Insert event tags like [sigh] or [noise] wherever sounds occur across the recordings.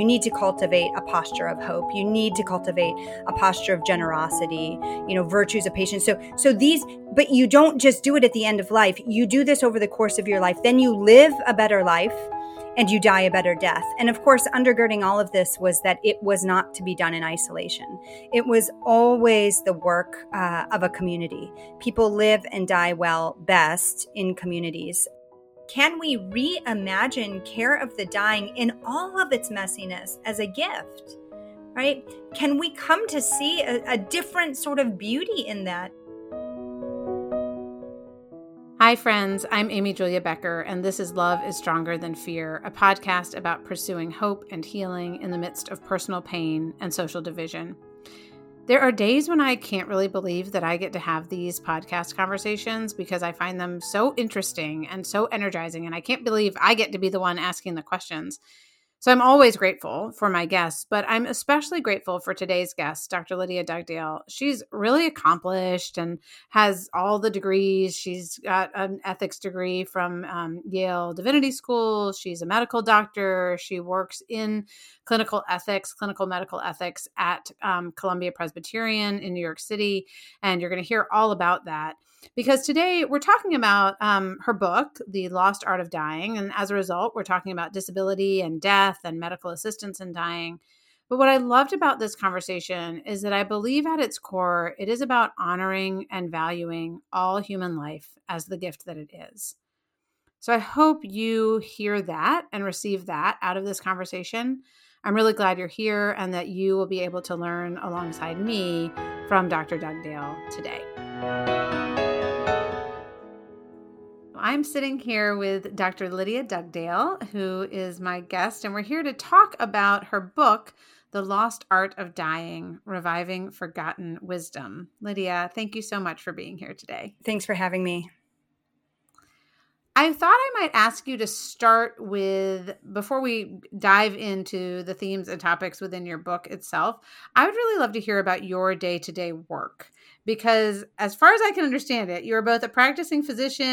you need to cultivate a posture of hope you need to cultivate a posture of generosity you know virtues of patience so so these but you don't just do it at the end of life you do this over the course of your life then you live a better life and you die a better death. And of course, undergirding all of this was that it was not to be done in isolation. It was always the work uh, of a community. People live and die well best in communities. Can we reimagine care of the dying in all of its messiness as a gift? Right? Can we come to see a, a different sort of beauty in that? Hi, friends. I'm Amy Julia Becker, and this is Love is Stronger Than Fear, a podcast about pursuing hope and healing in the midst of personal pain and social division. There are days when I can't really believe that I get to have these podcast conversations because I find them so interesting and so energizing, and I can't believe I get to be the one asking the questions. So I'm always grateful for my guests, but I'm especially grateful for today's guest, Dr. Lydia Dugdale. She's really accomplished and has all the degrees. She's got an ethics degree from um, Yale Divinity School. She's a medical doctor. She works in clinical ethics, clinical medical ethics at um, Columbia Presbyterian in New York City. And you're going to hear all about that because today we're talking about um, her book, The Lost Art of Dying. And as a result, we're talking about disability and death and medical assistance in dying. But what I loved about this conversation is that I believe at its core, it is about honoring and valuing all human life as the gift that it is. So I hope you hear that and receive that out of this conversation. I'm really glad you're here and that you will be able to learn alongside me from Dr. Dugdale today. I'm sitting here with Dr. Lydia Dugdale, who is my guest, and we're here to talk about her book, The Lost Art of Dying Reviving Forgotten Wisdom. Lydia, thank you so much for being here today. Thanks for having me. I thought I might ask you to start with, before we dive into the themes and topics within your book itself, I would really love to hear about your day to day work because as far as I can understand it, you're both a practicing physician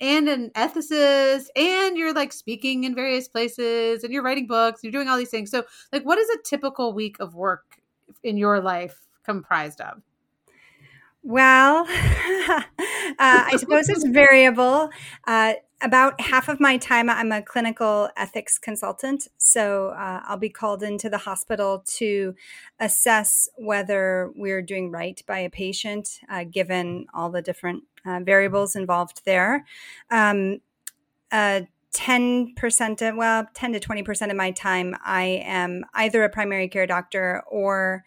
and an ethicist, and you're like speaking in various places and you're writing books, you're doing all these things. So, like, what is a typical week of work in your life comprised of? Well, [laughs] uh, I suppose it's variable. Uh, about half of my time, I'm a clinical ethics consultant. So uh, I'll be called into the hospital to assess whether we're doing right by a patient, uh, given all the different uh, variables involved there. Um, 10% of, well, 10 to 20% of my time, I am either a primary care doctor or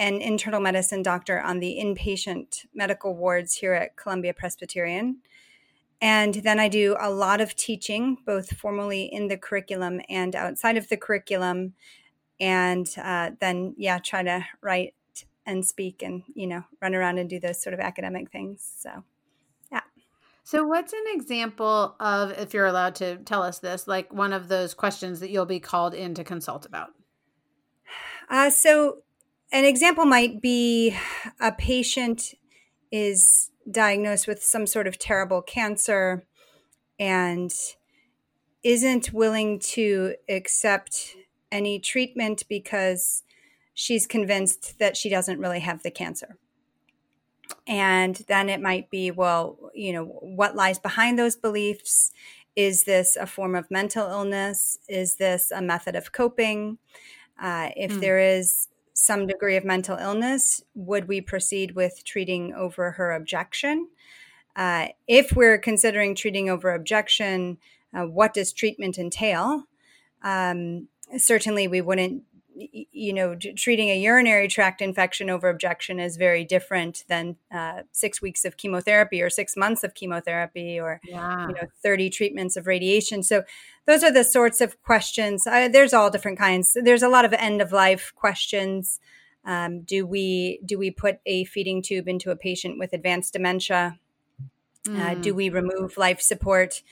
an internal medicine doctor on the inpatient medical wards here at Columbia Presbyterian. And then I do a lot of teaching, both formally in the curriculum and outside of the curriculum. And uh, then, yeah, try to write and speak and, you know, run around and do those sort of academic things. So, yeah. So, what's an example of, if you're allowed to tell us this, like one of those questions that you'll be called in to consult about? Uh, so, an example might be a patient is diagnosed with some sort of terrible cancer and isn't willing to accept any treatment because she's convinced that she doesn't really have the cancer. And then it might be, well, you know, what lies behind those beliefs? Is this a form of mental illness? Is this a method of coping? Uh, if mm. there is some degree of mental illness, would we proceed with treating over her objection? Uh, if we're considering treating over objection, uh, what does treatment entail? Um, certainly, we wouldn't, you know, treating a urinary tract infection over objection is very different than uh, six weeks of chemotherapy or six months of chemotherapy or, yeah. you know, 30 treatments of radiation. So, those are the sorts of questions. Uh, there's all different kinds. There's a lot of end of life questions. Um, do we do we put a feeding tube into a patient with advanced dementia? Mm. Uh, do mm. we remove life support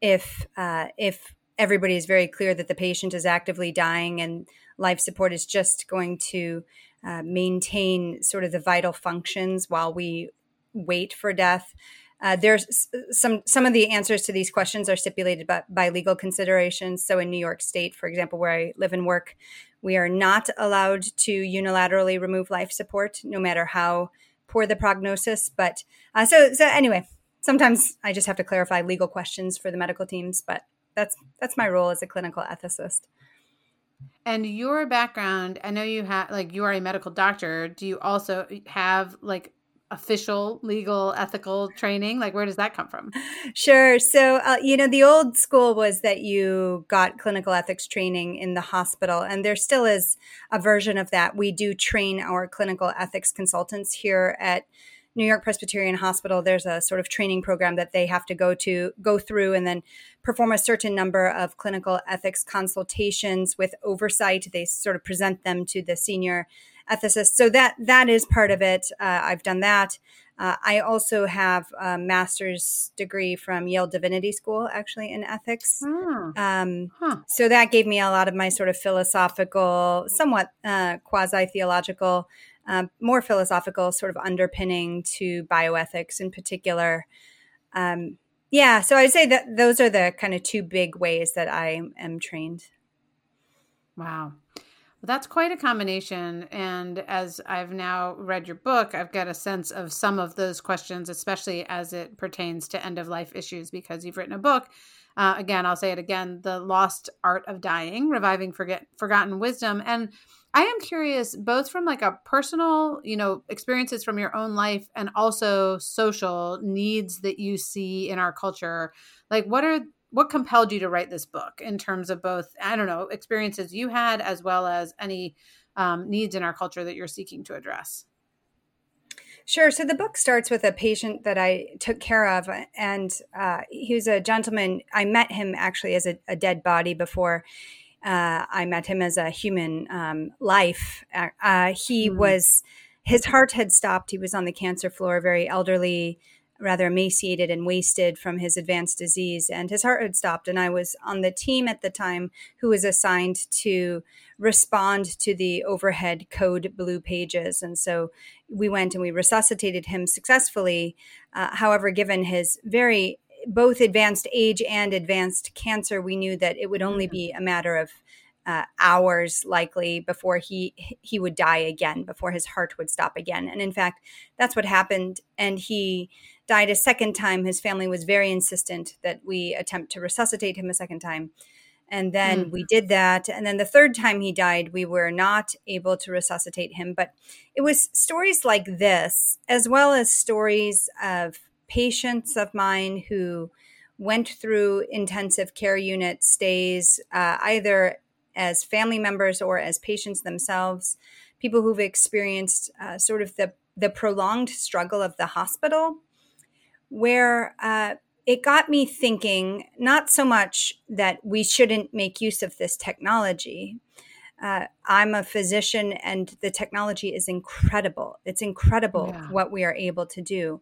if uh, if everybody is very clear that the patient is actively dying and life support is just going to uh, maintain sort of the vital functions while we wait for death? uh, there's some some of the answers to these questions are stipulated by, by legal considerations. So in New York State, for example, where I live and work, we are not allowed to unilaterally remove life support, no matter how poor the prognosis. But uh, so so anyway, sometimes I just have to clarify legal questions for the medical teams. But that's that's my role as a clinical ethicist. And your background, I know you have like you are a medical doctor. Do you also have like official legal ethical training? Like where does that come from? Sure. So uh, you know the old school was that you got clinical ethics training in the hospital and there still is a version of that. We do train our clinical ethics consultants here at New York Presbyterian Hospital, there's a sort of training program that they have to go to go through and then perform a certain number of clinical ethics consultations with oversight. They sort of present them to the senior ethicist. So that that is part of it. Uh, I've done that. Uh, I also have a master's degree from Yale Divinity School, actually in ethics. Hmm. Um, huh. So that gave me a lot of my sort of philosophical, somewhat uh, quasi theological um, more philosophical sort of underpinning to bioethics in particular. Um, yeah, so I'd say that those are the kind of two big ways that I am trained. Wow. Well, that's quite a combination. And as I've now read your book, I've got a sense of some of those questions, especially as it pertains to end of life issues, because you've written a book. Uh, again, I'll say it again The Lost Art of Dying, Reviving Forget, Forgotten Wisdom. And I am curious, both from like a personal, you know, experiences from your own life and also social needs that you see in our culture. Like, what are what compelled you to write this book in terms of both i don't know experiences you had as well as any um, needs in our culture that you're seeking to address Sure. So the book starts with a patient that I took care of, and uh, he was a gentleman. I met him actually as a, a dead body before uh, I met him as a human um, life. Uh, he mm. was, his heart had stopped. He was on the cancer floor, very elderly, rather emaciated and wasted from his advanced disease, and his heart had stopped. And I was on the team at the time who was assigned to respond to the overhead code blue pages. And so we went and we resuscitated him successfully. Uh, however, given his very both advanced age and advanced cancer, we knew that it would only mm-hmm. be a matter of uh, hours likely before he he would die again before his heart would stop again. And in fact that's what happened. And he died a second time. His family was very insistent that we attempt to resuscitate him a second time. And then mm. we did that. And then the third time he died we were not able to resuscitate him. But it was stories like this as well as stories of patients of mine who went through intensive care unit stays, uh, either as family members or as patients themselves, people who've experienced uh, sort of the, the prolonged struggle of the hospital, where uh, it got me thinking not so much that we shouldn't make use of this technology. Uh, I'm a physician, and the technology is incredible. It's incredible yeah. what we are able to do.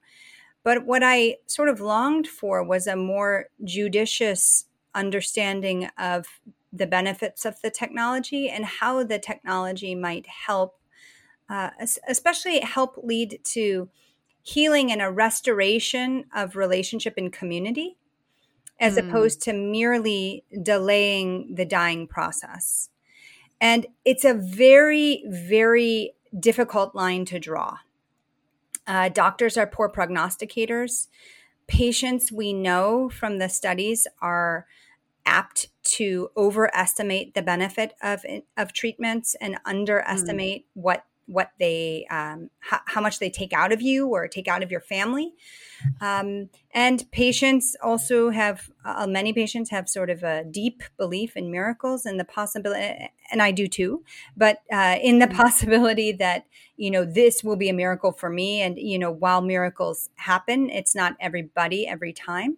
But what I sort of longed for was a more judicious understanding of the benefits of the technology and how the technology might help, uh, especially help lead to healing and a restoration of relationship and community, as mm. opposed to merely delaying the dying process. And it's a very, very difficult line to draw uh, doctors are poor prognosticators. Patients, we know from the studies, are apt to overestimate the benefit of of treatments and underestimate mm. what what they um, how, how, much they take out of you or take out of your family um, and patients also have uh, many patients have sort of a deep belief in miracles and the possibility and i do too but uh, in the mm-hmm. possibility that you know this will be a miracle for me and you know while miracles happen it's not everybody every time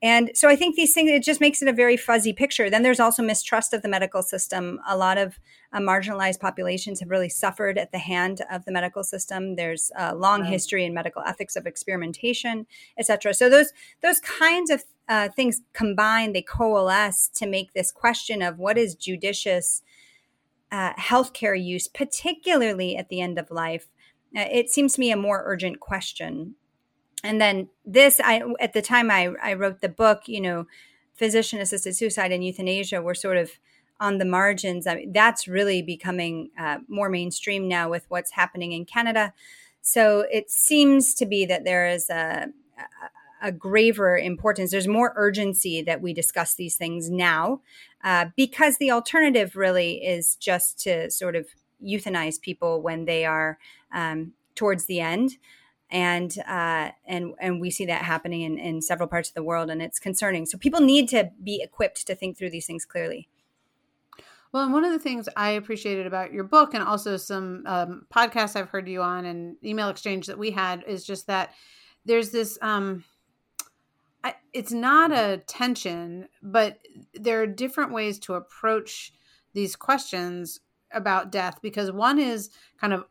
and so I think these things, it just makes it a very fuzzy picture. Then there's also mistrust of the medical system. A lot of uh, marginalized populations have really suffered at the hand of the medical system. There's a long right. history in medical ethics of experimentation, et cetera. So those, those kinds of uh, things combine, they coalesce to make this question of what is judicious uh, healthcare use, particularly at the end of life. Uh, it seems to me a more urgent question and then this i at the time i i wrote the book you know physician assisted suicide and euthanasia were sort of on the margins. I mean, that's really becoming uh, more mainstream now with what's happening in canada. So it seems to be that there is a, a, a graver importance. There's more urgency that we discuss these things now uh, because the alternative really is just to sort of euthanize people when they are um, towards the end and uh, and and we see that happening in, in several parts of the world, and it's concerning. So people need to be equipped to think through these things clearly. Well, and one of the things I appreciated about your book, and also some um, podcasts I've heard you on, and email exchange that we had, is just that there's this. Um, I, it's not a tension, but there are different ways to approach these questions about death because one is kind of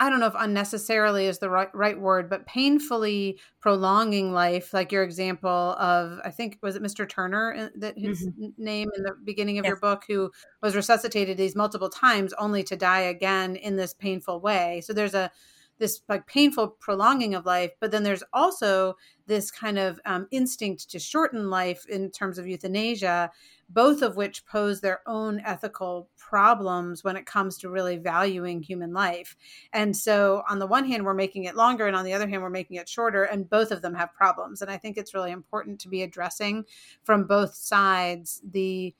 I don't know if unnecessarily is the right, right word, but painfully prolonging life, like your example of, I think, was it Mr. Turner uh, that his mm-hmm. name in the beginning of yes. your book, who was resuscitated these multiple times only to die again in this painful way. So there's a, this like painful prolonging of life but then there's also this kind of um, instinct to shorten life in terms of euthanasia both of which pose their own ethical problems when it comes to really valuing human life. And so on the one hand we're making it longer and on the other hand we're making it shorter and both of them have problems. And i think it's really important to be addressing from both sides the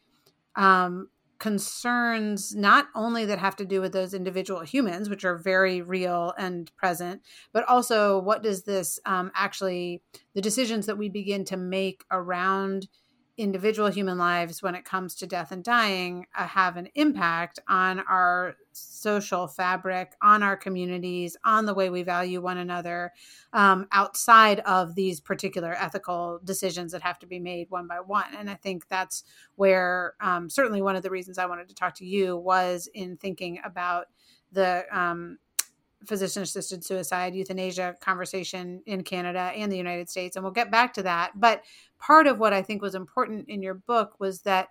um, concerns not only that have to do with those individual humans which are very real and present but also what does this um, actually the decisions that we begin to make around individual human lives when it comes to death and dying uh, have an impact on our social fabric, on our communities, on the way we value one another, um, outside of these particular ethical decisions that have to be made one by one. And I think that's where um, certainly one of the reasons I wanted to talk to you was in thinking about the um, physician assisted suicide, euthanasia conversation in Canada and the United States. And we'll get back to that. But part of what I think was important in your book was that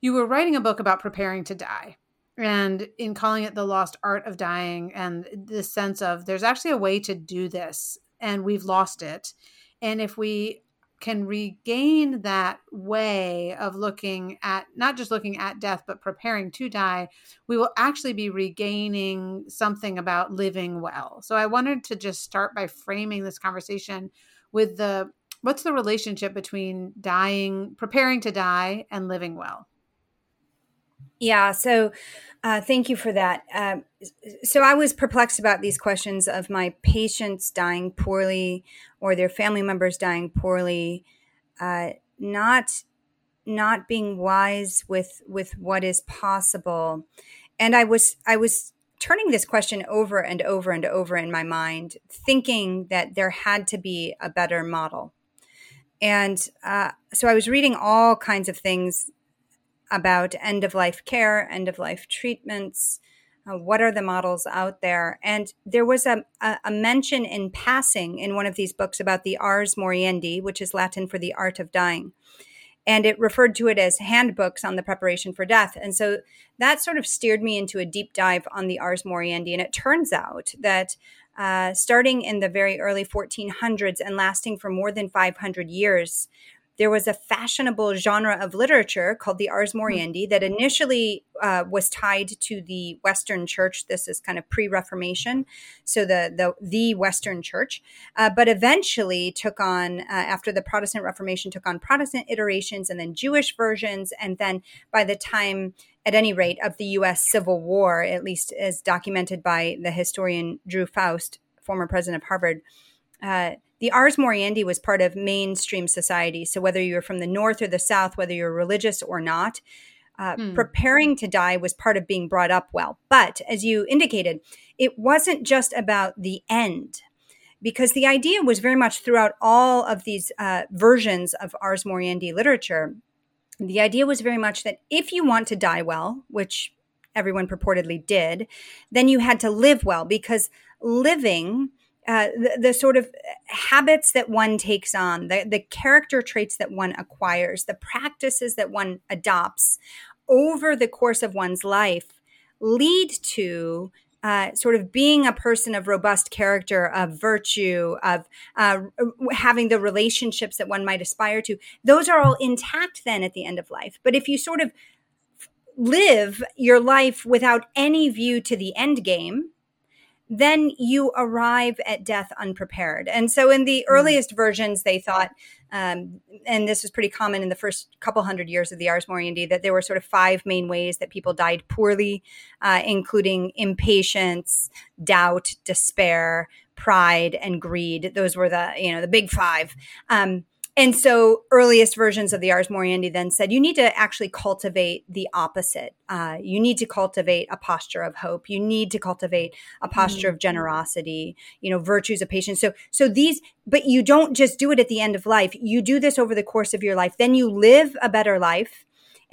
you were writing a book about preparing to die and in calling it the lost art of dying and this sense of there's actually a way to do this and we've lost it and if we can regain that way of looking at not just looking at death but preparing to die we will actually be regaining something about living well. So i wanted to just start by framing this conversation with the what's the relationship between dying preparing to die and living well yeah so uh, thank you for that. Uh, so i was perplexed about these questions of my patients dying poorly or their family members dying poorly uh, not not being wise with with what is possible. And i was i was turning this question over and over and over in my mind thinking that there had to be a better model. And uh, so I was reading all kinds of things about end of life care, end of life treatments. Uh, what are the models out there? And there was a, a, a, mention in passing in one of these books about the ars moriendi, which is Latin for the art of dying. And it referred to it as handbooks on the preparation for death. And so that sort of steered me into a deep dive on the ars moriendi. And it turns out that uh, starting in the very early 1400s and lasting for more than 500 years. There was a fashionable genre of literature called the Ars hmm. Moriendi that initially uh, was tied to the Western Church. This is kind of pre-Reformation, so the the, the Western Church, uh, but eventually took on uh, after the Protestant Reformation took on Protestant iterations and then Jewish versions, and then by the time at any rate, of the U.S. Civil War, at least as documented by the historian Drew Faust, former president of Harvard. Uh, the Ars Moriendi was part of mainstream society. So whether you were from the North or the South, whether you're religious or not, uh, hmm. preparing to die was part of being brought up well. But as you indicated, it wasn't just about the end because the idea was very much throughout all of these uh, versions of Ars Moriendi literature the idea was very much that if you want to die well, which everyone purportedly did, then you had to live well because living, uh, the, the, sort of habits that one takes on, the, the character traits that one acquires, the practices that one adopts over the course of one's life lead to uh, sort of being a person of robust character, of virtue, of uh, having the relationships that one might aspire to, those are all intact then at the end of life. But if you sort of live your life without any view to the end game, then you arrive at death unprepared. And so, in the hmm. earliest versions, they thought, um, and this was pretty common in the first couple hundred years of the Ars Moriendi, that there were sort of five main ways that people died poorly, uh, including impatience, doubt, despair, pride, and greed. Those were the you know the big five. Um, and so earliest versions of the Ars Moriendi then said you need to actually cultivate the opposite. Uh, you need to cultivate a posture of hope. You need to cultivate a posture mm-hmm. of generosity, you know, virtues of patience. So, so these, but you don't just do it at the end of life. You do this over the course of your life. Then you live a better life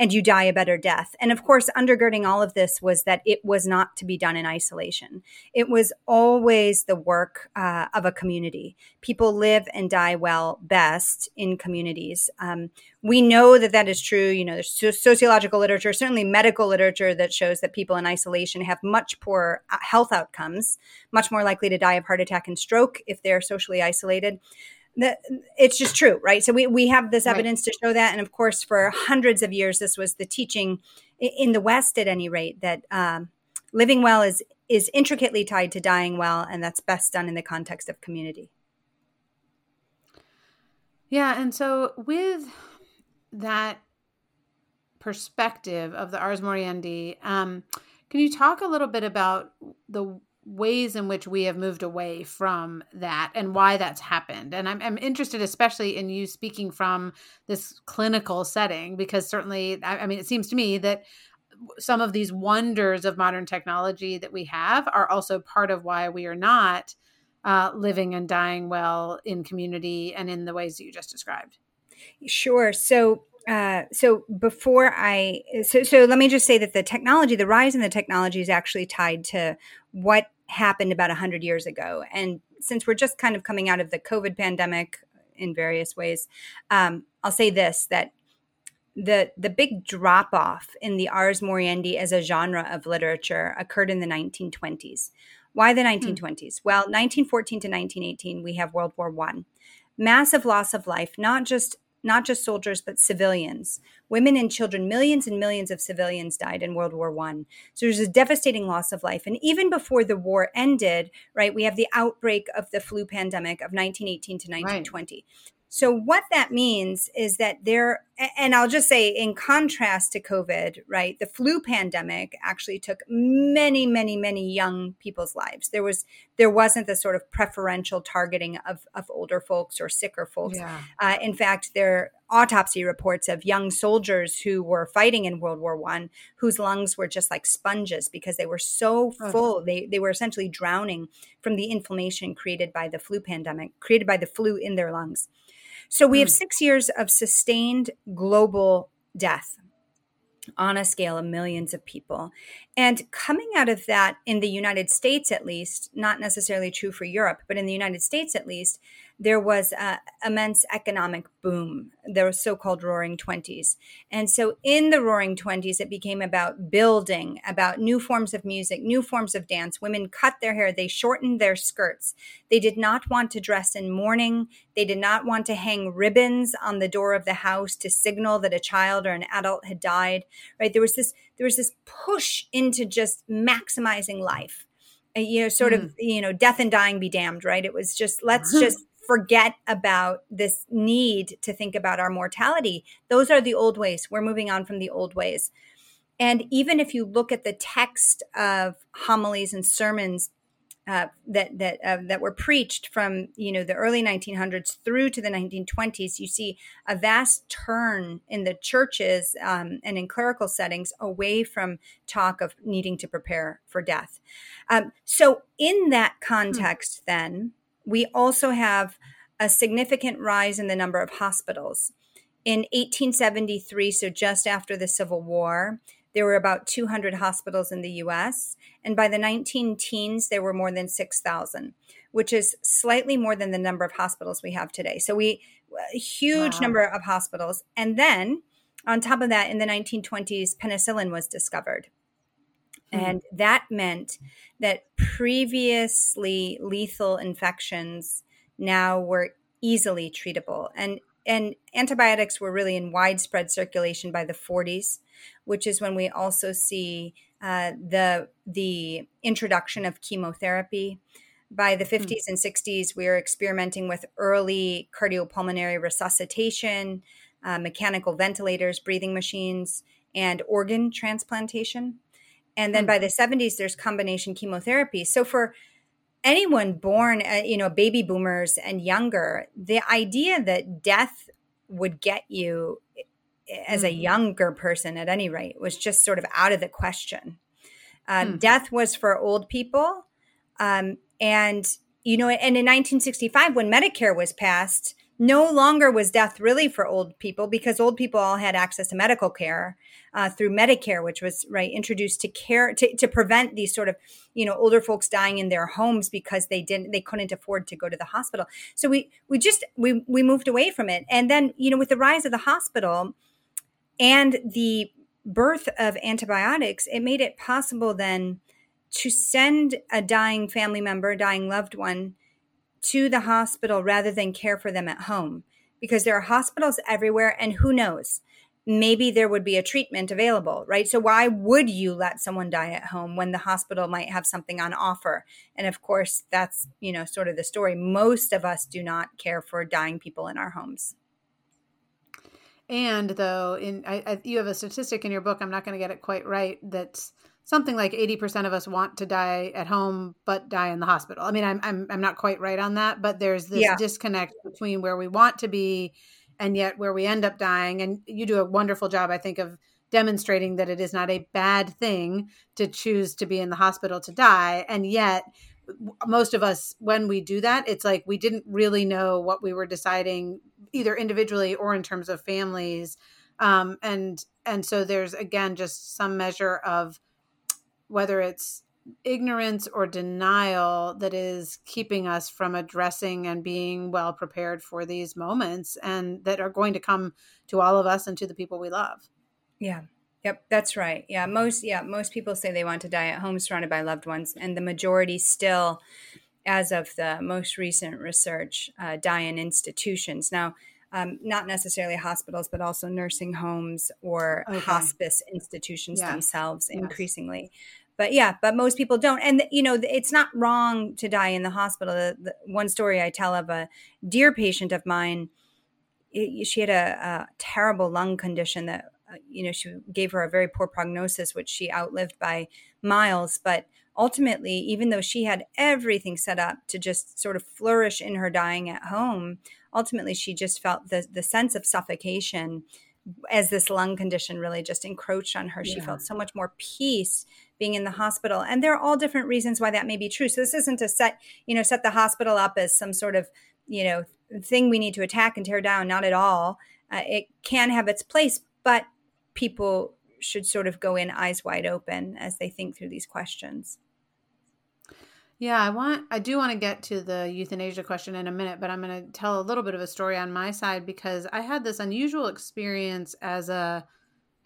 and you die a better death. And of course, undergirding all of this was that it was not to be done in isolation. It was always the work uh, of a community. People live and die well best in communities. Um, we know that that is true. You know, there's sociological literature, certainly medical literature that shows that people in isolation have much poorer uh, health outcomes, much more likely to die of heart attack and stroke if they're socially isolated it's just true, right? So we, we have this evidence right. to show that. And of course, for hundreds of years, this was the teaching in the West, at any rate, that um, living well is is intricately tied to dying well, and that's best done in the context of community. Yeah, and so with that perspective of the Ars Moriendi, um, can you talk a little bit about the ways in which we have moved away from that and why that's happened. And I'm, I'm interested, especially in you speaking from this clinical setting, because certainly, I, I mean, it seems to me that some of these wonders of modern technology that we have are also part of why we are not uh, living and dying well in community and in the ways that you just described. Sure. So uh, so before I so so let me just say that the technology, the rise in the technology, is actually tied to what happened about hundred years ago. And since we're just kind of coming out of the COVID pandemic in various ways, um, I'll say this: that the the big drop off in the ars moriendi as a genre of literature occurred in the 1920s. Why the 1920s? Hmm. Well, 1914 to 1918, we have World War One massive loss of life, not just not just soldiers but civilians. Women and children millions and millions of civilians died in world war one. So there's a devastating loss of life. And even before the war ended right we have the outbreak of the flu pandemic of 1918 to 1920 right. So, what that means is that there, and I'll just say in contrast to COVID, right, the flu pandemic actually took many, many, many young people's lives. There was, there wasn't the sort of preferential targeting of, of older folks or sicker folks. Yeah. Uh, in fact, there are autopsy reports of young soldiers who were fighting in World War One whose lungs were just like sponges because they were so full. Uh-huh. They, they were essentially drowning from the inflammation created by the flu pandemic, created by the flu in their lungs. So we have hmm. six years of sustained global death on a scale of millions of people. And coming out of that in the United States, at least, not necessarily true for Europe, but in the United States, at least, there was an immense economic boom. There was so-called roaring 20s. And so in the roaring 20s, it became about building, about new forms of music, new forms of dance. Women cut their hair, they shortened their skirts. They did not want to dress in mourning. They did not want to hang ribbons on the door of the house to signal that a child or an adult had died, right? There was this there was this push into just maximizing life you know sort mm. of you know death and dying be damned right it was just let's [laughs] just forget about this need to think about our mortality. Those are the old ways. We're moving on from the old ways. And even if you look at the text of homilies and sermons uh, that that uh, that were preached from you know the early 1900s through to the 1920s, you see a vast turn in the churches um, and in clerical settings away from talk of needing to prepare for death. Um, so, in that hmm. context, hmm. then we also have a significant rise in the number of hospitals. In 1873, so just after the Civil War, there were about 200 hospitals in the US. And by the 19 teens, there were more than 6,000, which is slightly more than the number of hospitals we have today. So we, a huge wow. number of hospitals. And then on top of that, in the 1920s, penicillin was discovered. And that meant that previously lethal infections now were easily treatable. And and antibiotics were really in widespread circulation by the 40s, which is when we also see uh, the the introduction of chemotherapy. By the 50s mm. and 60s, we were experimenting with early cardiopulmonary resuscitation, uh, mechanical ventilators, breathing machines, and organ transplantation. And then mm. by the 70s, there's combination chemotherapy. So for anyone born, uh, you know, baby boomers and younger, the idea that death would get you as a mm-hmm. younger person at any rate was just sort of out of the question. Um, mm. Death was for old people. Um, and, you know, and in 1965, when Medicare was passed, no longer was death really for old people because old people all had access to medical care uh, through Medicare, which was right introduced to care to, to prevent these sort of you know older folks dying in their homes because they didn't they couldn't afford to go to the hospital. So we we just we we moved away from it, and then you know with the rise of the hospital and the birth of antibiotics, it made it possible then to send a dying family member, a dying loved one to the hospital rather than care for them at home because there are hospitals everywhere and who knows maybe there would be a treatment available, right? So why would you let someone die at home when the hospital might have something on offer? And of course, that's, you know, sort of the story. Most of us do not care for dying people in our homes. And though in I, I, you have a statistic in your book, I'm not going to get it quite right. That's something like 80% of us want to die at home, but die in the hospital. I mean, I'm I'm I'm not quite right on that, but there's this yeah. disconnect between where we want to be and yet where we end up dying and you do a wonderful job i think of demonstrating that it is not a bad thing to choose to be in the hospital to die and yet most of us when we do that it's like we didn't really know what we were deciding either individually or in terms of families um, and and so there's again just some measure of whether it's ignorance or denial that is keeping us from addressing and being well prepared for these moments and that are going to come to all of us and to the people we love. Yeah. Yep, that's right. Yeah, most yeah, most people say they want to die at home surrounded by loved ones and the majority still as of the most recent research uh, die in institutions. Now, um, not necessarily hospitals, but also nursing homes or okay. hospice institutions yeah. themselves yes. increasingly but yeah but most people don't. And you know it's not wrong to die in the hospital. The, the one story i tell of a dear patient of mine it, she had a, a, terrible lung condition that uh, you know she gave her a very poor prognosis which she outlived by miles. But ultimately even though she had everything set up to just sort of flourish in her dying at home ultimately she just felt the the sense of suffocation as this lung condition really just encroached on her, yeah. she felt so much more peace being in the hospital. And there are all different reasons why that may be true. So this isn't to set, you know, set the hospital up as some sort of, you know, thing we need to attack and tear down. Not at all. Uh, it can have its place, but people should sort of go in eyes wide open as they think through these questions. Yeah, I want I do want to get to the euthanasia question in a minute, but I'm going to tell a little bit of a story on my side because I had this unusual experience as a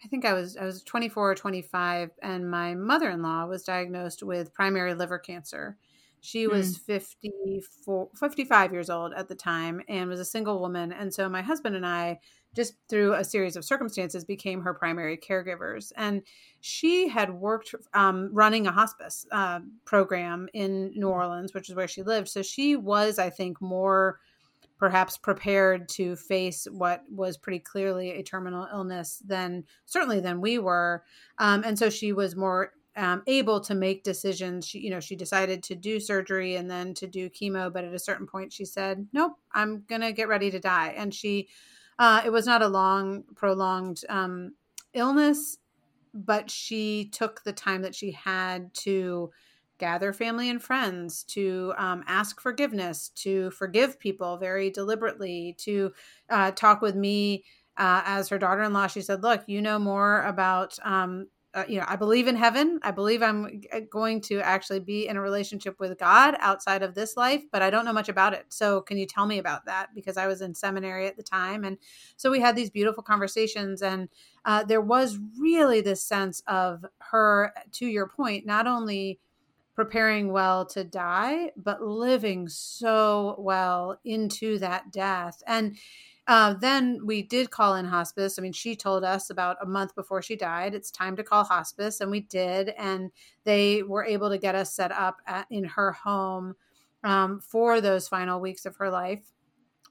I think I was I was 24 or 25 and my mother-in-law was diagnosed with primary liver cancer. She was mm. 54 55 years old at the time and was a single woman and so my husband and I just through a series of circumstances became her primary caregivers. And she had worked um, running a hospice uh, program in new orleans which is where she lived. So she was i think more perhaps prepared to face what was pretty clearly a terminal illness than certainly than we were. Um, and so she was more um, able to make decisions. She you know she decided to do surgery and then to do chemo but at a certain point she said nope i'm gonna get ready to die. And she uh, it was not a long, prolonged um, illness, but she took the time that she had to gather family and friends, to um, ask forgiveness, to forgive people very deliberately, to uh, talk with me uh, as her daughter in law. She said, Look, you know more about um, uh, you know, I believe in heaven. I believe I'm going to actually be in a relationship with God outside of this life, but I don't know much about it. So, can you tell me about that? Because I was in seminary at the time. And so we had these beautiful conversations. And uh, there was really this sense of her, to your point, not only preparing well to die, but living so well into that death. And uh, then we did call in hospice. I mean, she told us about a month before she died, it's time to call hospice. And we did. And they were able to get us set up at, in her home um, for those final weeks of her life.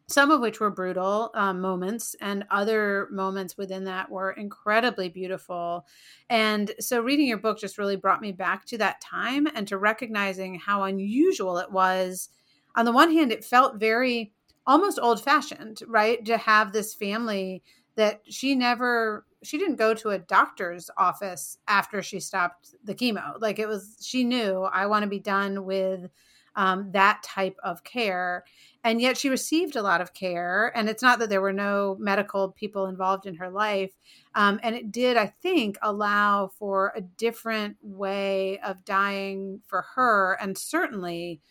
Some of which were brutal um, moments, and other moments within that were incredibly beautiful. And so, reading your book just really brought me back to that time and to recognizing how unusual it was. On the one hand, it felt very almost old fashioned, right? To have this family that she never she didn't go to a doctor's office after she stopped the chemo. Like it was she knew I want to be done with um, that type of care. And yet she received a lot of care. And it's not that there were no medical people involved in her life. Um, and it did, I think, allow for a different way of dying for her. And certainly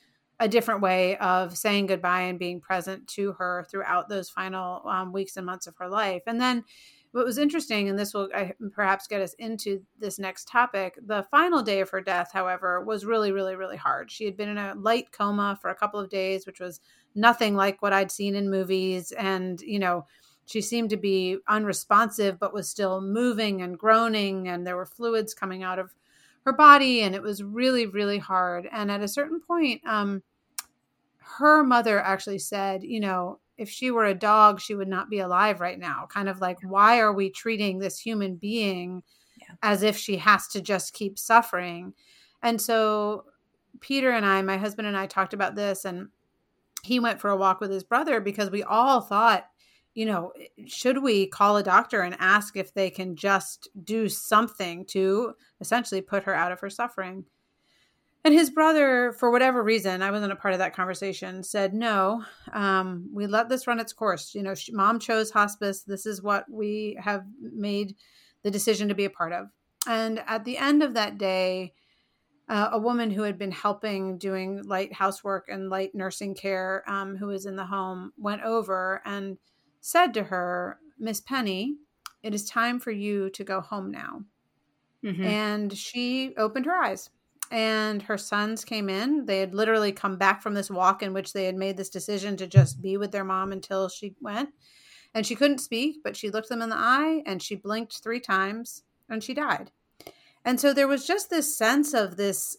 a different way of saying goodbye and being present to her throughout those final um, weeks and months of her life. And then what was interesting, and this will perhaps get us into this next topic, the final day of her death, however, was really, really, really hard. She had been in a light coma for a couple of days, which was nothing like what I'd seen in movies. And, you know, she seemed to be unresponsive, but was still moving and groaning, and there were fluids coming out of her body and it was really really hard. And at a certain point um her mother actually said you know if she were a dog she would not be alive right now. Kind of like why are we treating this human being yeah. as if she has to just keep suffering? And so peter and i my husband and i talked about this and he went for a walk with his brother because we all thought you know, should we call a doctor and ask if they can just do something to essentially put her out of her suffering? And his brother, for whatever reason, I wasn't a part of that conversation, said, no, um, we let this run its course. You know, she, mom chose hospice. This is what we have made the decision to be a part of. And at the end of that day, uh, a woman who had been helping doing light housework and light nursing care, um, who was in the home, went over and said to her, Miss Penny, it is time for you to go home now. Mm-hmm. And she opened her eyes. And her sons came in. They had literally come back from this walk in which they had made this decision to just be with their mom until she went. And she couldn't speak, but she looked them in the eye and she blinked three times and she died. And so there was just this sense of this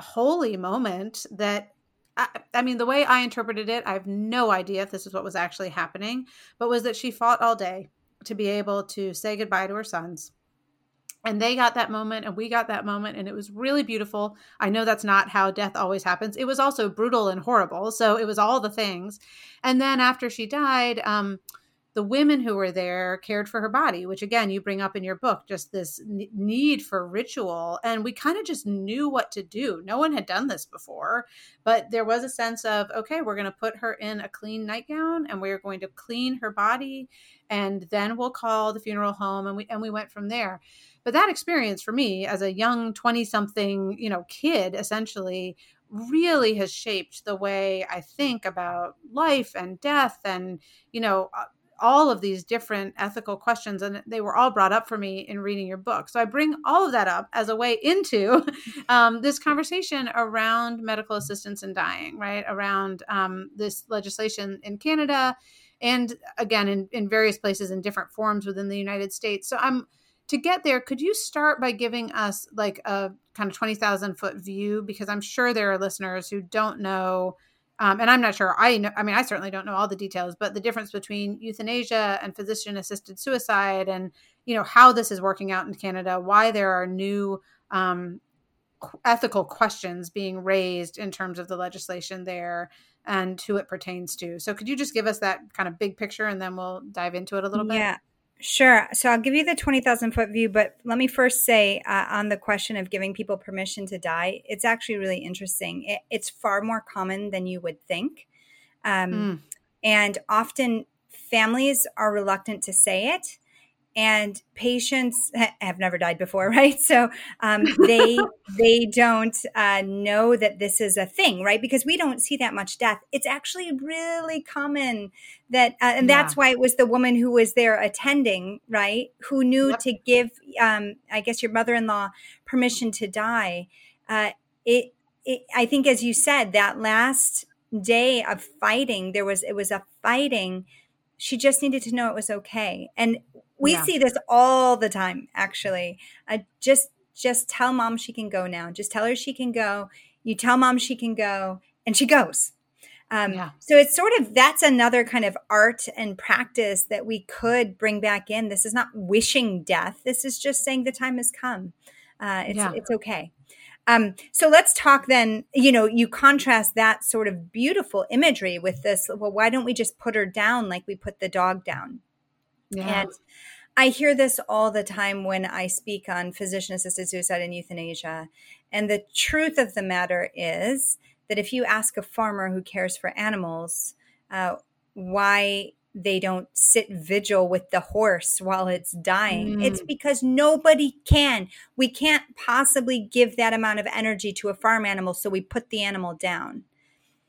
holy moment that I, I, mean, the way I interpreted it, I have no idea if this is what was actually happening, but was that she fought all day to be able to say goodbye to her sons. And they got that moment, and we got that moment, and it was really beautiful. I know that's not how death always happens. It was also brutal and horrible. So it was all the things. And then after she died, um, the women who were there cared for her body, which again, you bring up in your book, just this need for ritual. And we kind of just knew what to do. No one had done this before, but there was a sense of, okay, we're going to put her in a clean nightgown and we're going to clean her body. And then we'll call the funeral home. And we, and we went from there. But that experience for me as a young 20 something, you know, kid essentially really has shaped the way I think about life and death and, you know, uh, all of these different ethical questions and they were all brought up for me in reading your book. So i bring all of that up as a way into [laughs] um, this conversation around medical assistance in dying right? Around um, this legislation in canada and again in, in various places in different forms within the united states. So i'm to get there could you start by giving us like a kind of 20000 foot view? Because i'm sure there are listeners who don't know um, and I'm not sure. I know. I mean, I certainly don't know all the details, but the difference between euthanasia and physician-assisted suicide, and you know how this is working out in Canada, why there are new um, ethical questions being raised in terms of the legislation there, and who it pertains to. So, could you just give us that kind of big picture, and then we'll dive into it a little bit? Yeah. Sure. So I'll give you the 20,000 foot view, but let me first say uh, on the question of giving people permission to die, it's actually really interesting. It, it's far more common than you would think. Um, mm. And often families are reluctant to say it. And patients have never died before, [laughs] right? So um, they they don't uh, know that this is a thing, right? Because we don't see that much death. It's actually really common that, uh, and yeah. that's why it was the woman who was there attending, right, who knew yep. to give, um, I guess, your mother-in-law permission to die. Uh, it, it, I think, as you said, that last day of fighting, there was it was a fighting. She just needed to know it was okay, and we yeah. see this all the time actually. Uh, just just tell mom she can go now. Just tell her she can go. You tell mom she can go and she goes. Um, yeah. so it's sort of that's another kind of art and practice that we could bring back in. This is not wishing death. This is just saying the time has come. Uh, it's, yeah. it's okay. Um, so let's talk then you know you contrast that sort of beautiful imagery with this. Well why don't we just put her down like we put the dog down yeah. And I hear this all the time when I speak on physician assisted suicide and euthanasia. And the truth of the matter is that if you ask a farmer who cares for animals uh, why they don't sit vigil with the horse while it's dying, mm. it's because nobody can. We can't possibly give that amount of energy to a farm animal, so we put the animal down.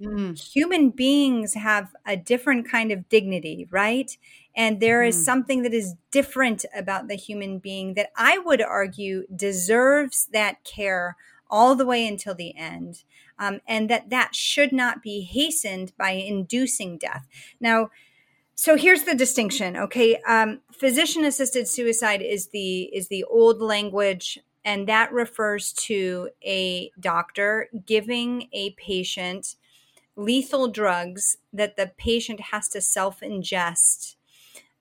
Mm. Human beings have a different kind of dignity, right? And there is mm. something that is different about the human being that I would argue deserves that care all the way until the end. Um, and that that should not be hastened by inducing death. Now, so here's the distinction okay um, physician assisted suicide is the is the old language and that refers to a doctor giving a patient lethal drugs that the patient has to self ingest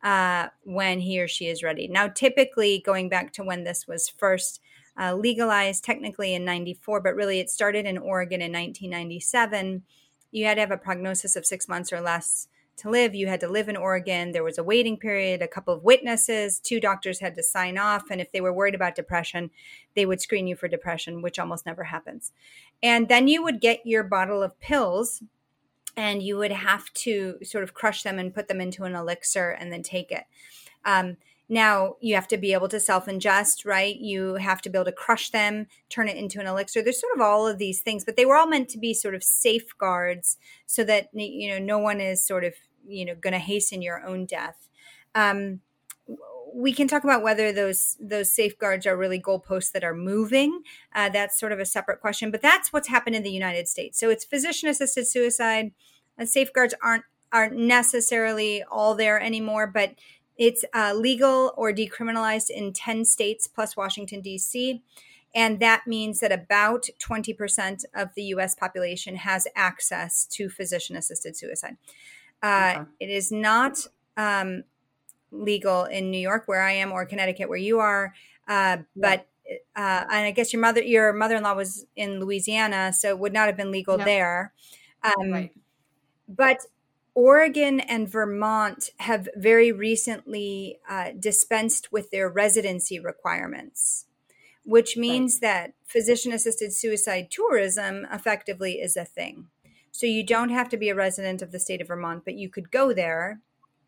uh, when he or she is ready. Now, typically, going back to when this was first uh, legalized, technically in 94, but really it started in Oregon in 1997. You had to have a prognosis of six months or less to live. You had to live in Oregon. There was a waiting period, a couple of witnesses, two doctors had to sign off. And if they were worried about depression, they would screen you for depression, which almost never happens. And then you would get your bottle of pills and you would have to sort of crush them and put them into an elixir and then take it. Um, now you have to be able to self ingest, right? You have to be able to crush them, turn it into an elixir. There's sort of all of these things, but they were all meant to be sort of safeguards so that you know no one is sort of you know going to hasten your own death. Um, we can talk about whether those those safeguards are really goalposts that are moving. Uh, that's sort of a separate question, but that's what's happened in the United States. So it's physician assisted suicide. Uh, safeguards aren't aren't necessarily all there anymore, but it's uh, legal or decriminalized in ten states plus Washington D.C. And that means that about 20% of the US population has access to physician assisted suicide. Uh, okay. It is not um, legal in New York, where I am, or Connecticut, where you are. Uh, but uh, and I guess your mother, your mother-in-law was in Louisiana, so it would not have been legal there. Um, right. But Oregon and Vermont have very recently uh, dispensed with their residency requirements, which means right. that physician-assisted suicide tourism effectively is a thing. So you don't have to be a resident of the state of Vermont, but you could go there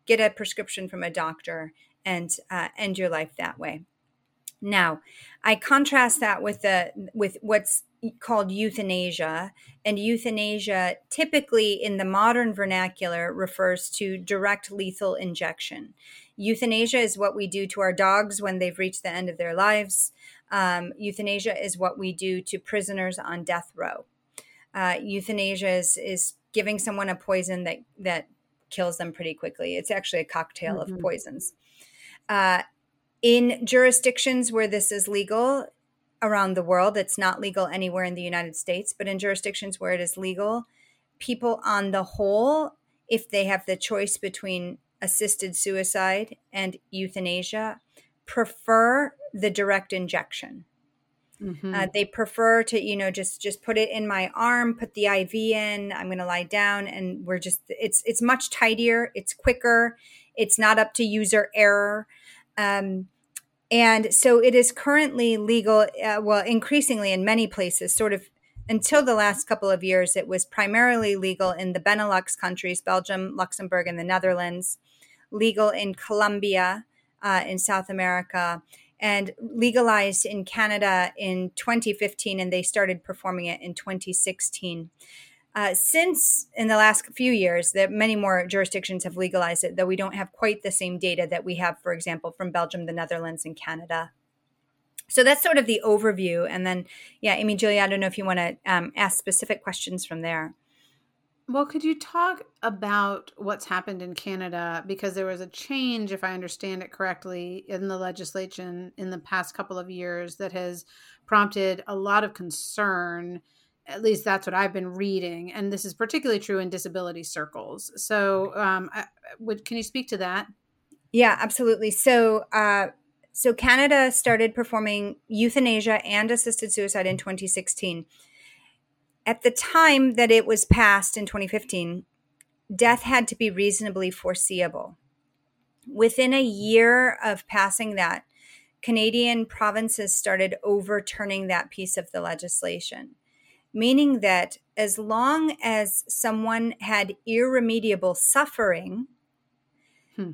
get a prescription from a doctor and uh, end your life that way. Now, I contrast that with the with what's called euthanasia, and euthanasia typically in the modern vernacular refers to direct lethal injection. Euthanasia is what we do to our dogs when they've reached the end of their lives. Um, euthanasia is what we do to prisoners on death row. Uh, euthanasia is, is giving someone a poison that that kills them pretty quickly. It's actually a cocktail mm-hmm. of poisons. Uh, in jurisdictions where this is legal around the world, it's not legal anywhere in the United States, but in jurisdictions where it is legal, people on the whole, if they have the choice between assisted suicide and euthanasia, prefer the direct injection. Mm-hmm. Uh, they prefer to, you know, just just put it in my arm, put the IV in. I'm going to lie down, and we're just it's it's much tidier, it's quicker, it's not up to user error, um, and so it is currently legal. Uh, well, increasingly in many places, sort of until the last couple of years, it was primarily legal in the Benelux countries, Belgium, Luxembourg, and the Netherlands. Legal in Colombia, uh, in South America and legalized in Canada in 2015, and they started performing it in 2016. Uh, since in the last few years, that many more jurisdictions have legalized it, though we don't have quite the same data that we have, for example, from Belgium, the Netherlands, and Canada. So that's sort of the overview, and then, yeah, Amy, Julia, I don't know if you want to um, ask specific questions from there. Well, could you talk about what's happened in Canada? Because there was a change, if I understand it correctly, in the legislation in the past couple of years that has prompted a lot of concern. At least that's what I've been reading. And this is particularly true in disability circles. So, um, I, would, can you speak to that? Yeah, absolutely. So, uh, so Canada started performing euthanasia and assisted suicide in 2016 at the time that it was passed in 2015, death had to be reasonably foreseeable. Within a year of passing that, Canadian provinces started overturning that piece of the legislation, meaning that as long as someone had irremediable suffering, hmm.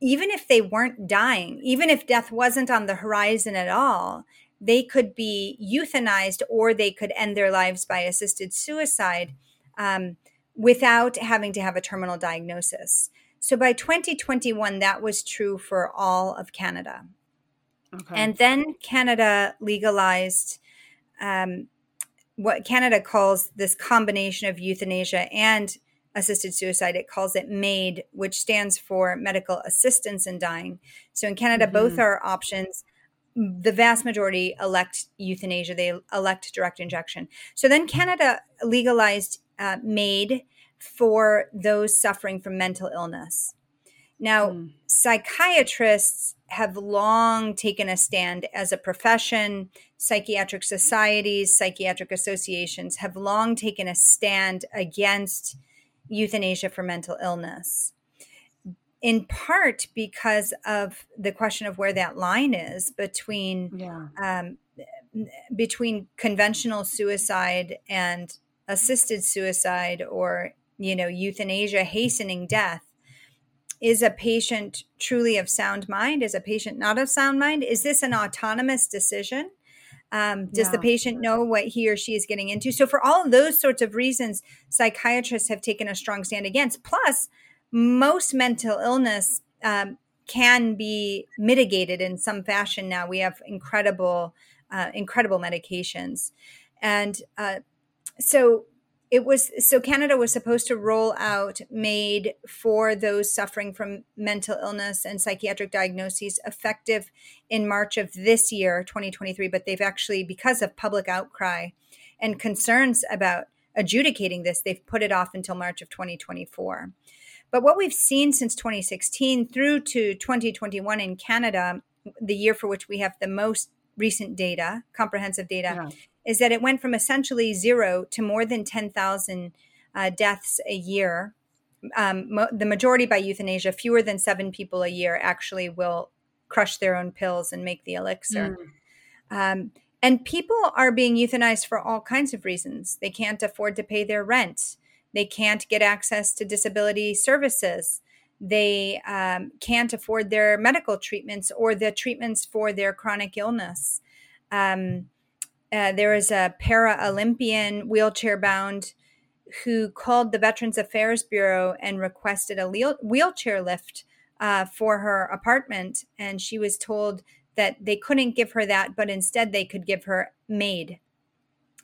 even if they weren't dying, even if death wasn't on the horizon at all, they could be euthanized or they could end their lives by assisted suicide um, without having to have a terminal diagnosis. So by 2021, that was true for all of Canada. Okay. And then Canada legalized um, what Canada calls this combination of euthanasia and assisted suicide. It calls it MAID, which stands for medical assistance in dying. So in Canada, mm-hmm. both are options the vast majority elect euthanasia. They elect direct injection. So then Canada legalized uh, MAID for those suffering from mental illness. Now, mm. psychiatrists have long taken a stand as a profession. Psychiatric societies, psychiatric associations have long taken a stand against euthanasia for mental illness in part because of the question of where that line is between yeah. um, between conventional suicide and assisted suicide or you know euthanasia hastening death. Is a patient truly of sound mind? Is a patient not of sound mind? Is this an autonomous decision? Um, does yeah. the patient know what he or she is getting into? So for all of those sorts of reasons psychiatrists have taken a strong stand against. Plus most mental illness um, can be mitigated in some fashion now. We have incredible, uh, incredible medications. And uh, so it was so Canada was supposed to roll out MAID for those suffering from mental illness and psychiatric diagnoses effective in March of this year 2023 but they've actually because of public outcry and concerns about adjudicating this they've put it off until March of 2024 but what we've seen since 2016 through to 2021 in Canada, the year for which we have the most recent data, comprehensive data, yeah. is that it went from essentially zero to more than 10,000 uh, deaths a year. Um, mo- the majority by euthanasia, fewer than seven people a year actually will crush their own pills and make the elixir. Mm. Um, and people are being euthanized for all kinds of reasons. They can't afford to pay their rent. They can't get access to disability services. They um, can't afford their medical treatments or the treatments for their chronic illness. Um, uh, there is a para Olympian wheelchair bound who called the Veterans Affairs Bureau and requested a wheelchair lift uh, for her apartment. And she was told that they couldn't give her that, but instead they could give her MAID.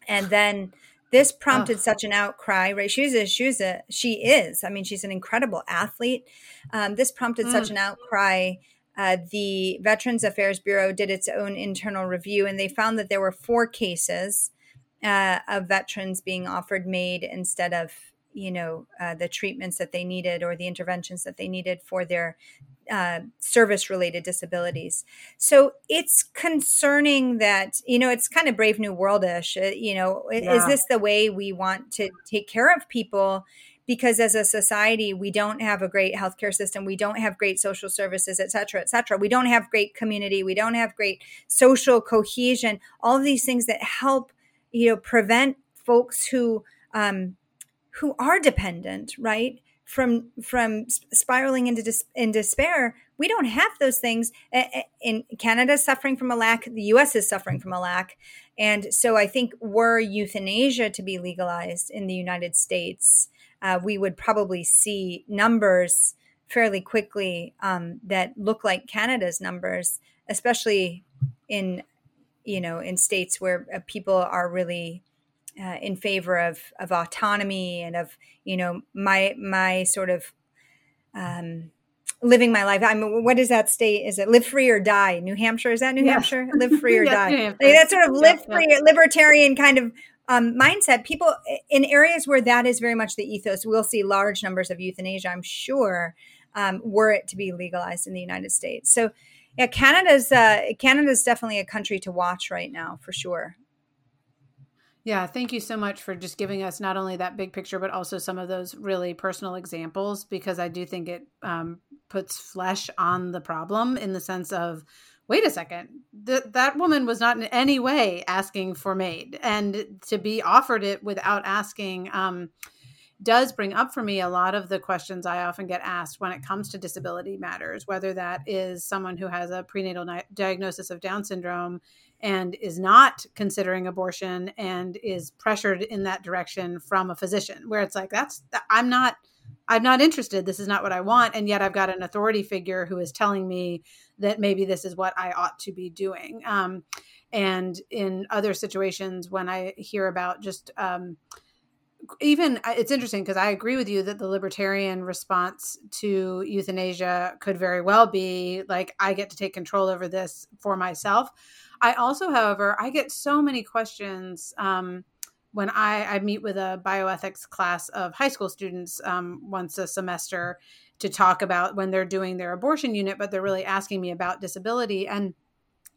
And then this prompted oh. such an outcry right she's a she's a she is i mean she's an incredible athlete um, this prompted mm. such an outcry uh, the veterans affairs bureau did its own internal review and they found that there were four cases uh, of veterans being offered MAID instead of you know uh, the treatments that they needed or the interventions that they needed for their uh, service related disabilities. So it's concerning that, you know, it's kind of Brave New Worldish. Uh, you know, yeah. is this the way we want to take care of people? Because as a society, we don't have a great healthcare system. We don't have great social services, et cetera, et cetera. We don't have great community. We don't have great social cohesion. All of these things that help, you know, prevent folks who, um, who are dependent, right? From from spiraling into dis- in despair, we don't have those things. In Canada, suffering from a lack. The U.S. is suffering from a lack, and so I think were euthanasia to be legalized in the United States, uh, we would probably see numbers fairly quickly um, that look like Canada's numbers, especially in you know in states where uh, people are really uh, in favor of of autonomy and of you know my my sort of um, living my life. I mean, what is that state? Is it live free or die? New Hampshire is that New yeah. Hampshire? Live free or [laughs] die? Like that sort of live free yeah. libertarian kind of um, mindset. People in areas where that is very much the ethos, we'll see large numbers of euthanasia. I'm sure um, were it to be legalized in the United States. So. Yeah, Canada's uh, Canada's definitely a country to watch right now for sure. Yeah, thank you so much for just giving us not only that big picture, but also some of those really personal examples, because I do think it um, puts flesh on the problem in the sense of, wait a second, th- that woman was not in any way asking for MAID, and to be offered it without asking. Um, does bring up for me a lot of the questions I often get asked when it comes to disability matters, whether that is someone who has a prenatal ni- diagnosis of Down syndrome and is not considering abortion and is pressured in that direction from a physician where it's like that's i'm not i'm not interested. This is not what i want. And yet i've got an authority figure who is telling me that maybe this is what i ought to be doing. Um, and in other situations when i hear about just um, even it's interesting because I agree with you that the libertarian response to euthanasia could very well be like, I get to take control over this for myself. I also, however, I get so many questions um, when I, I, meet with a bioethics class of high school students um, once a semester to talk about when they're doing their abortion unit, but they're really asking me about disability. And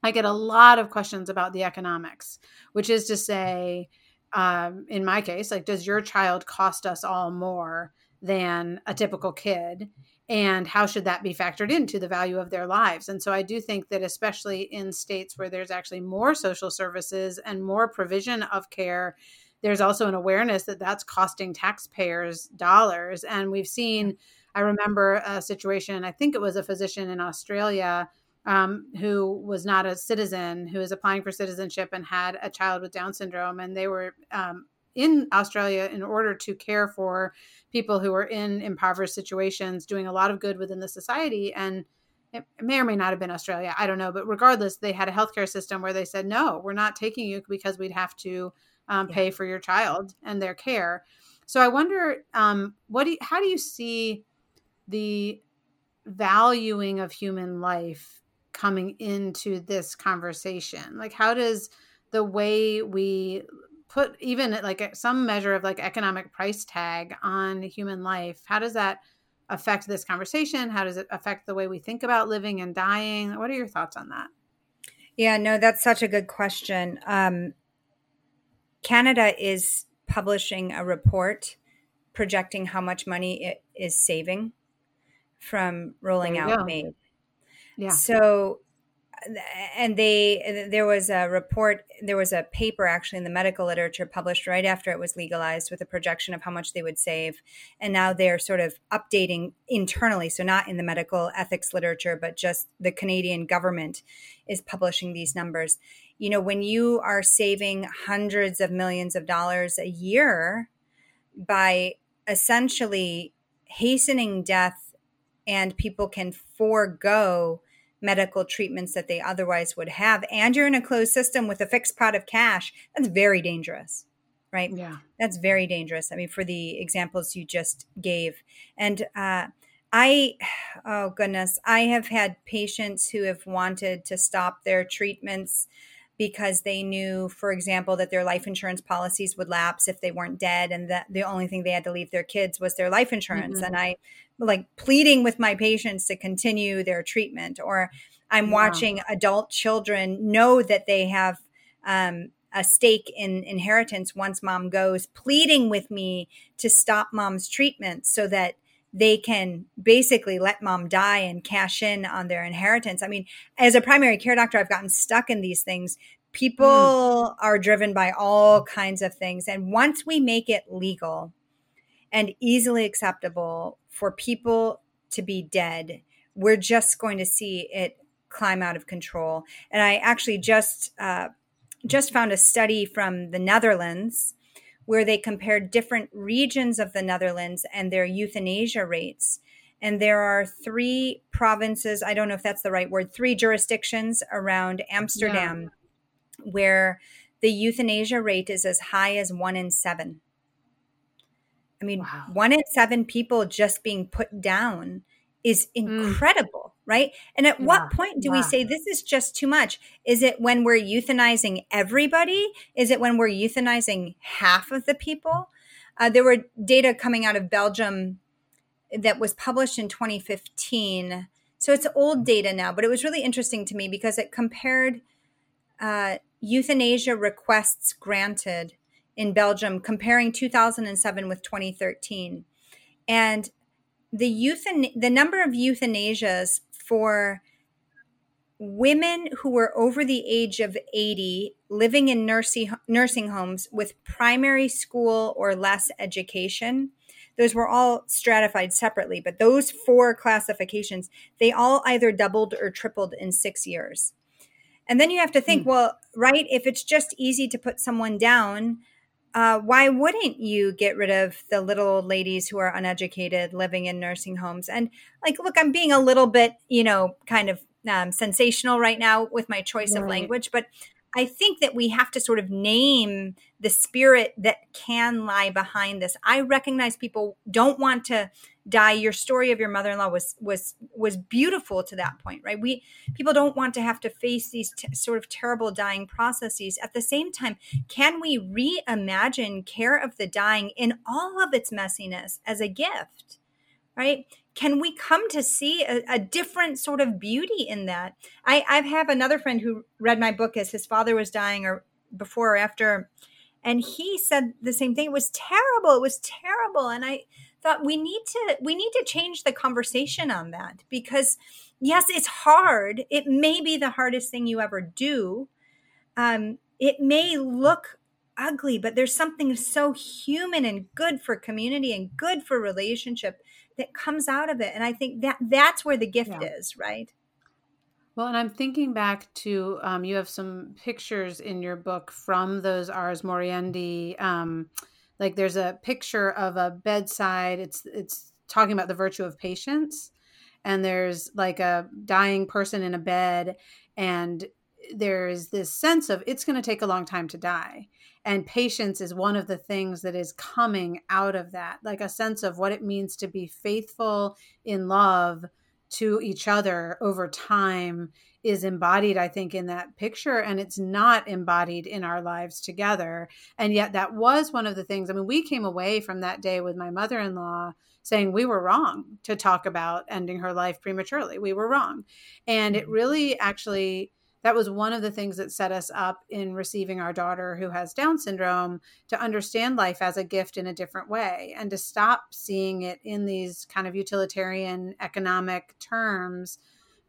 I get a lot of questions about the economics, which is to say, um, in my case, like, does your child cost us all more than a typical kid? And how should that be factored into the value of their lives? And so i do think that especially in states where there's actually more social services and more provision of care there's also an awareness that that's costing taxpayers dollars. And we've seen i remember a situation i think it was a physician in australia um, who was not a citizen who was applying for citizenship and had a child with down syndrome and they were um, in australia in order to care for people who are in impoverished situations doing a lot of good within the society and it may or may not have been australia i don't know but regardless they had a healthcare system where they said no we're not taking you because we'd have to um, pay for your child and their care. So i wonder um, what do you, how do you see the valuing of human life coming into this conversation? Like how does the way we put even like some measure of like economic price tag on human life how does that affect this conversation? How does it affect the way we think about living and dying? What are your thoughts on that? Yeah no that's such a good question. Um, canada is publishing a report projecting how much money it is saving from rolling out MAID yeah. So and they there was a report there was a paper actually in the medical literature published right after it was legalized with a projection of how much they would save. And now they're sort of updating internally so not in the medical ethics literature but just the canadian government is publishing these numbers. You know when you are saving hundreds of millions of dollars a year by essentially hastening death and people can forego medical treatments that they otherwise would have and you're in a closed system with a fixed pot of cash that's very dangerous right? Yeah. That's very dangerous. I mean for the examples you just gave. And uh, i [sighs] oh goodness i have had patients who have wanted to stop their treatments because they knew, for example, that their life insurance policies would lapse if they weren't dead, and that the only thing they had to leave their kids was their life insurance. Mm-hmm. And I like pleading with my patients to continue their treatment, or I'm watching adult children know that they have um, a stake in inheritance once mom goes, pleading with me to stop mom's treatment so that they can basically let mom die and cash in on their inheritance. I mean, as a primary care doctor, I've gotten stuck in these things. People mm. are driven by all kinds of things. And once we make it legal and easily acceptable for people to be dead, we're just going to see it climb out of control. And I actually just uh, just found a study from the Netherlands where they compared different regions of the Netherlands and their euthanasia rates. And there are three provinces, I don't know if that's the right word, three jurisdictions around Amsterdam yeah. where the euthanasia rate is as high as one in seven. I mean, wow. one in seven people just being put down is mm. incredible, mm. Right? And at yeah. what point do wow. we say this is just too much? Is it when we're euthanizing everybody? Is it when we're euthanizing half of the people? Uh, there were data coming out of Belgium that was published in 2015. So it's old data now, but it was really interesting to me because it compared uh, euthanasia requests granted in Belgium, comparing 2007 with 2013. And the euthan- the number of euthanasias for women who were over the age of 80 living in nursing nursing homes with primary school or less education those were all stratified separately but those four classifications they all either doubled or tripled in 6 years and then you have to think hmm. well right if it's just easy to put someone down uh, why wouldn't you get rid of the little old ladies who are uneducated living in nursing homes? And like, look, I'm being a little bit, you know, kind of um, sensational right now with my choice right. of language, but I think that we have to sort of name the spirit that can lie behind this. I recognize people don't want to die. Your story of your mother-in-law was was was beautiful to that point, right? We people don't want to have to face these t- sort of terrible dying processes. At the same time, can we reimagine care of the dying in all of its messiness as a gift? Right? can we come to see a, a, different sort of beauty in that? I, I have another friend who read my book as his father was dying or before or after, and he said the same thing. It was terrible. It was terrible. And I thought we need to we need to change the conversation on that because yes, it's hard. It may be the hardest thing you ever do. Um, it may look ugly, but there's something so human and good for community and good for relationship that comes out of it and i think that that's where the gift yeah. is right well and i'm thinking back to um, you have some pictures in your book from those ars moriendi um, like there's a picture of a bedside it's it's talking about the virtue of patience and there's like a dying person in a bed and there's this sense of it's going to take a long time to die. And patience is one of the things that is coming out of that like a sense of what it means to be faithful in love to each other over time is embodied i think in that picture and it's not embodied in our lives together and yet that was one of the things i mean we came away from that day with my mother-in-law saying we were wrong to talk about ending her life prematurely we were wrong and it mm-hmm. really actually that was one of the things that set us up in receiving our daughter who has Down syndrome to understand life as a gift in a different way and to stop seeing it in these kind of utilitarian economic terms.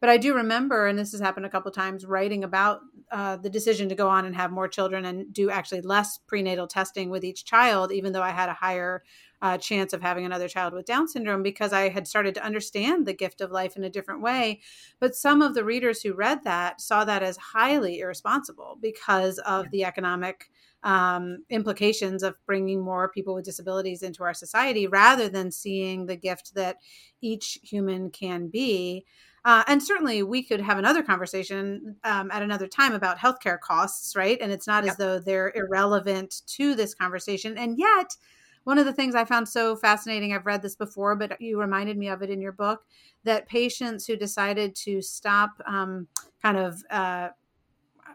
But I do remember, and this has happened a couple times, writing about uh, the decision to go on and have more children and do actually less prenatal testing with each child, even though I had a higher uh, chance of having another child with Down syndrome because I had started to understand the gift of life in a different way. But some of the readers who read that saw that as highly irresponsible because of the economic um, implications of bringing more people with disabilities into our society rather than seeing the gift that each human can be. Uh, and certainly we could have another conversation um, at another time about healthcare costs, right? And it's not yep. as though they're irrelevant to this conversation. And yet, one of the things I found so fascinating, I've read this before, but you reminded me of it in your book, that patients who decided to stop um, kind of, uh,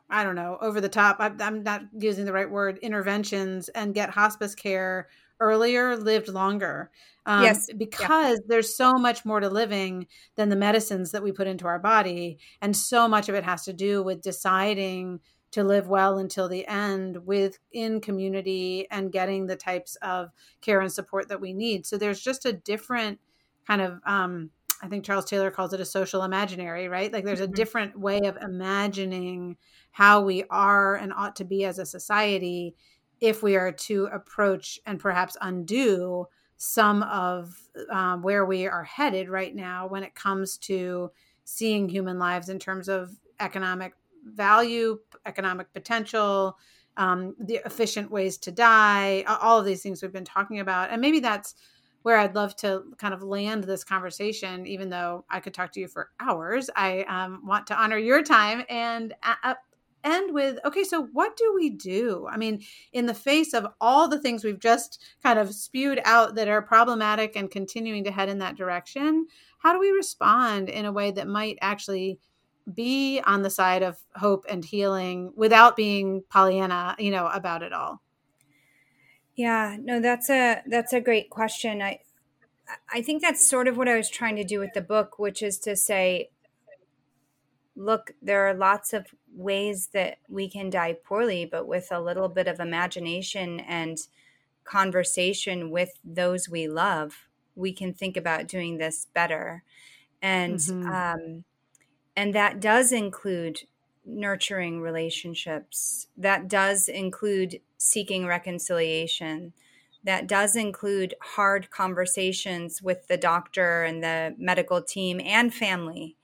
I don't know, over the top, I, I'm not using the right word, interventions and get hospice care earlier lived longer. Um, yes. Because yeah. there's so much more to living than the medicines that we put into our body. And so much of it has to do with deciding to live well until the end within community and getting the types of care and support that we need. So there's just a different kind of um, I think Charles Taylor calls it a social imaginary, right? Like there's a mm-hmm. different way of imagining how we are and ought to be as a society if we are to approach and perhaps undo some of um, where we are headed right now when it comes to seeing human lives in terms of economic value, economic potential, um, the efficient ways to die, all of these things we've been talking about. And maybe that's where I'd love to kind of land this conversation, even though I could talk to you for hours. I um, want to honor your time and uh, end with okay, so what do we do? I mean, in the face of all the things we've just kind of spewed out that are problematic and continuing to head in that direction, how do we respond in a way that might actually be on the side of hope and healing without being Pollyanna, you know, about it all? Yeah, no, that's a that's a great question. I I think that's sort of what I was trying to do with the book, which is to say, look, there are lots of ways that we can die poorly, but with a little bit of imagination and conversation with those we love, we can think about doing this better. And mm-hmm. um, and that does include nurturing relationships. That does include seeking reconciliation. That does include hard conversations with the doctor and the medical team and family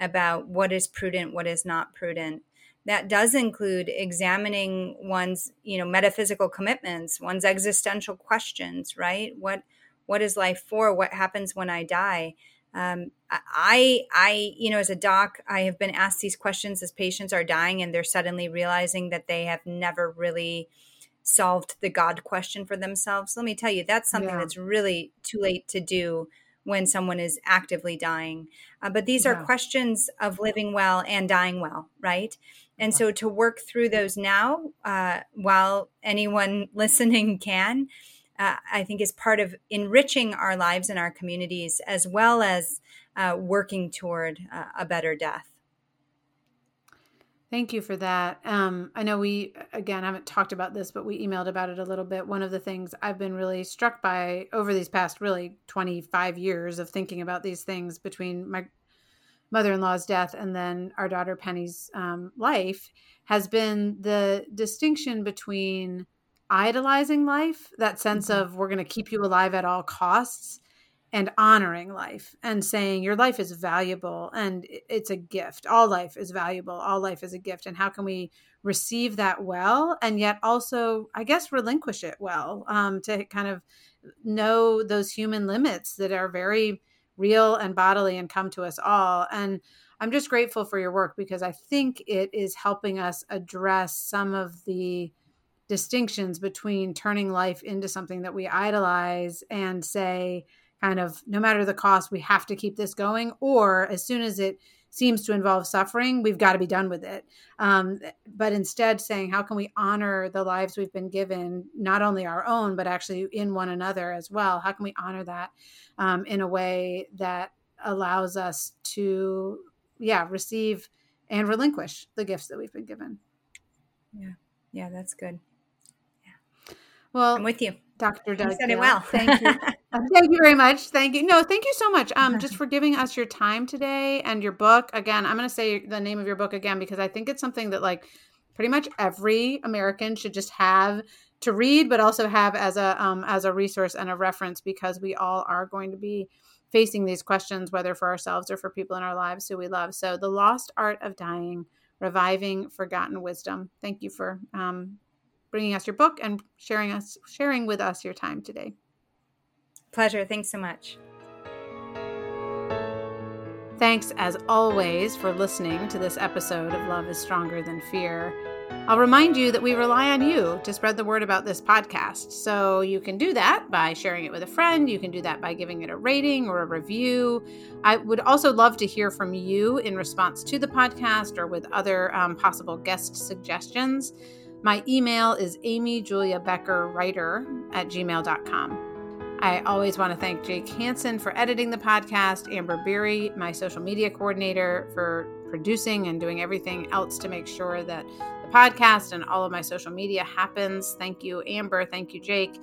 about what is prudent, what is not prudent. That does include examining one's, you know, metaphysical commitments, one's existential questions, right? What what is life for? What happens when I die? um, I, I, you know, as a doc, I have been asked these questions as patients are dying and they're suddenly realizing that they have never really solved the God question for themselves. Let me tell you, that's something yeah. that's really too late to do when someone is actively dying. Uh, but these yeah. are questions of living well and dying well, right? And so to work through those now, uh, while anyone [laughs] listening can, uh, I think is part of enriching our lives and our communities, as well as uh, working toward uh, a better death. Thank you for that. Um, I know we, again, haven't talked about this, but we emailed about it a little bit. One of the things I've been really struck by over these past really 25 years of thinking about these things between my mother in law's death and then our daughter Penny's um, life has been the distinction between idolizing life, that sense mm-hmm. of we're going to keep you alive at all costs, and honoring life and saying your life is valuable and it's a gift. All life is valuable. All life is a gift. And how can we receive that well and yet also, I guess, relinquish it well um, to kind of know those human limits that are very real and bodily and come to us all. And I'm just grateful for your work because I think it is helping us address some of the distinctions between turning life into something that we idolize and say, kind of, no matter the cost, we have to keep this going, or as soon as it seems to involve suffering, we've got to be done with it. Um, but instead, saying, how can we honor the lives we've been given, not only our own, but actually in one another as well? How can we honor that um, in a way that allows us to, yeah, receive and relinquish the gifts that we've been given? Yeah. Yeah, that's good. Yeah. Well, I'm with you. Dr. Doug. You said it well. Thank you. [laughs] thank you very much. Thank you. No, thank you so much. Um, just for giving us your time today and your book. Again, I'm going to say the name of your book again because I think it's something that like pretty much every American should just have to read, but also have as a um, as a resource and a reference because we all are going to be facing these questions, whether for ourselves or for people in our lives who we love. So, the lost art of dying, reviving forgotten wisdom. Thank you for um, bringing us your book and sharing us sharing with us your time today. Pleasure. Thanks so much. Thanks, as always, for listening to this episode of Love is Stronger Than Fear. I'll remind you that we rely on you to spread the word about this podcast. So you can do that by sharing it with a friend. You can do that by giving it a rating or a review. I would also love to hear from you in response to the podcast or with other um, possible guest suggestions. My email is amyjuliabeckerwriter at gmail.com. I always want to thank Jake Hansen for editing the podcast, Amber Beery, my social media coordinator, for producing and doing everything else to make sure that the podcast and all of my social media happens. Thank you, Amber. Thank you, Jake.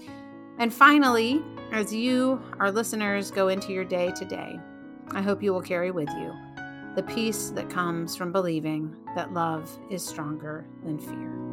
And finally, as you, our listeners, go into your day today, I hope you will carry with you the peace that comes from believing that love is stronger than fear.